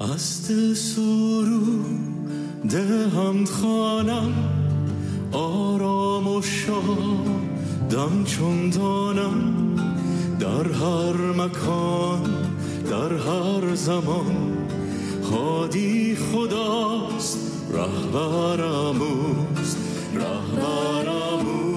از سرو دهند خانم آرام و شادم چون دانم. در هر مکان در هر زمان هادی خداست رهبرم اوست رهبرم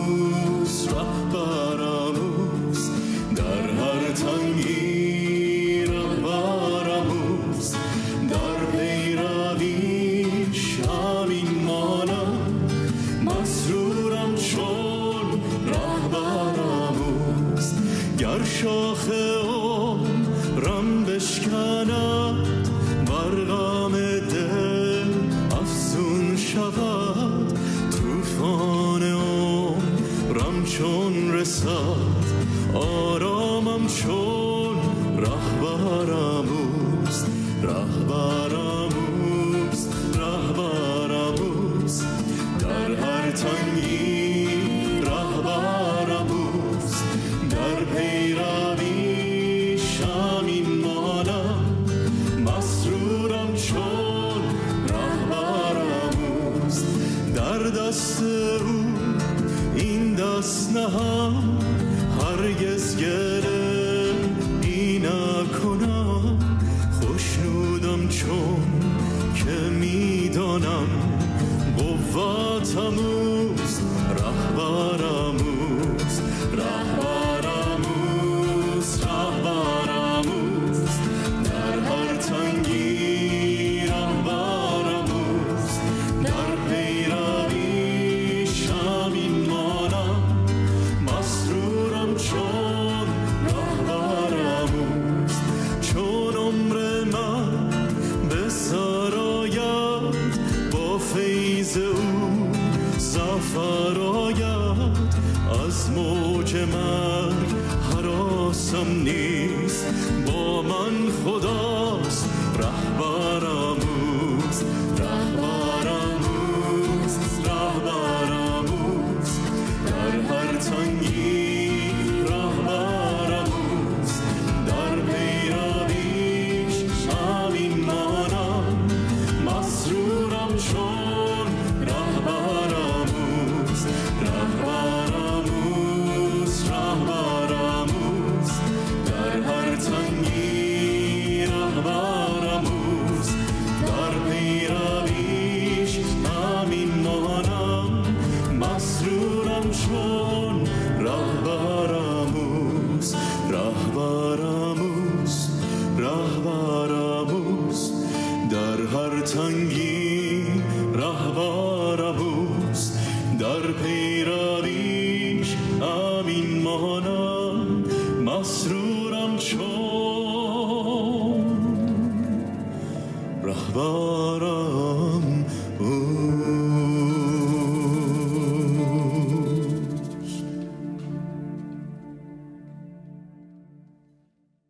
شاخ عمرم بشکند برغم دل افزون شود. توفان عمرم چون رسد آرامم چون رهبرم. دست او. این دست نهم هرگز گله ای نکنم خوشنودم چون فیض او سفر آید از موج مرگ حراسم نیست با من خداست سنگی رهبر اوست در پیرانیش امین مانم مسرورم چون رهبرم